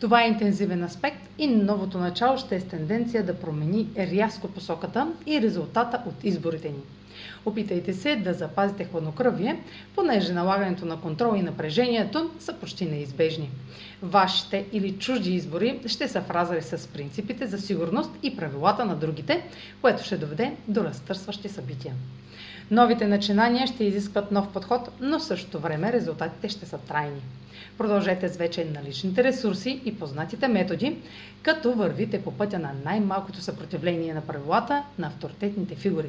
Това е интензивен аспект и новото начало ще е с тенденция да промени рязко посоката и резултата от изборите ни. Опитайте се да запазите хладнокръвие, понеже налагането на контрол и напрежението са почти неизбежни. Вашите или чужди избори ще са в с принципите за сигурност и правилата на другите, което ще доведе до разтърсващи събития. Новите начинания ще изискват нов подход, но в същото време резултатите ще са трайни. Продължете с вече наличните ресурси и познатите методи, като вървите по пътя на най-малкото съпротивление на правилата на авторитетните фигури.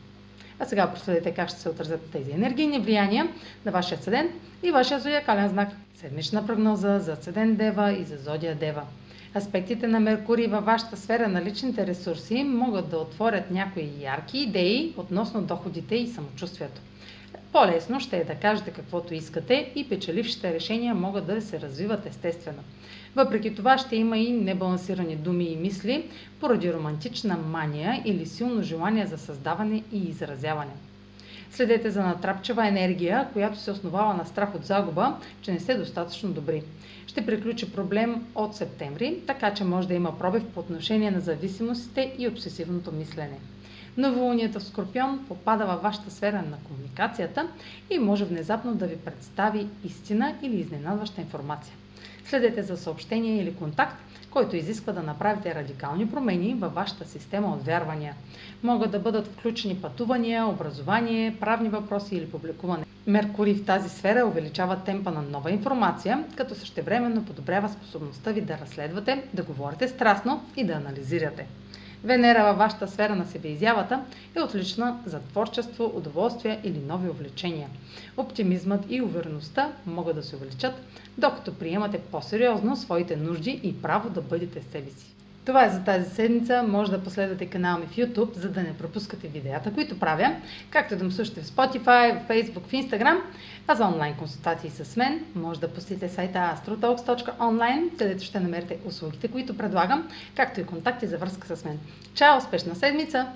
А сега проследете как ще се отразят тези енергийни влияния на вашия седен и вашия зодиакален знак. Седмична прогноза за седен Дева и за зодия Дева. Аспектите на Меркурий във вашата сфера на личните ресурси могат да отворят някои ярки идеи относно доходите и самочувствието. По-лесно ще е да кажете каквото искате и печелившите решения могат да се развиват естествено. Въпреки това ще има и небалансирани думи и мисли поради романтична мания или силно желание за създаване и изразяване. Следете за натрапчева енергия, която се основава на страх от загуба, че не сте достатъчно добри. Ще приключи проблем от септември, така че може да има пробив по отношение на зависимостите и обсесивното мислене. Новолунието в Скорпион попада във вашата сфера на комуникацията и може внезапно да ви представи истина или изненадваща информация. Следете за съобщение или контакт, който изисква да направите радикални промени във вашата система от вярвания. Могат да бъдат включени пътувания, образование, правни въпроси или публикуване. Меркурий в тази сфера увеличава темпа на нова информация, като същевременно подобрява способността ви да разследвате, да говорите страстно и да анализирате. Венера във вашата сфера на себеизявата е отлична за творчество, удоволствие или нови увлечения. Оптимизмът и увереността могат да се увеличат, докато приемате по-сериозно своите нужди и право да бъдете себе си. Това е за тази седмица. Може да последвате канала ми в YouTube, за да не пропускате видеята, които правя, както да ме слушате в Spotify, в Facebook, в Instagram, а за онлайн консултации с мен може да посетите сайта astrotalks.online, където ще намерите услугите, които предлагам, както и контакти за връзка с мен. Чао! Успешна седмица!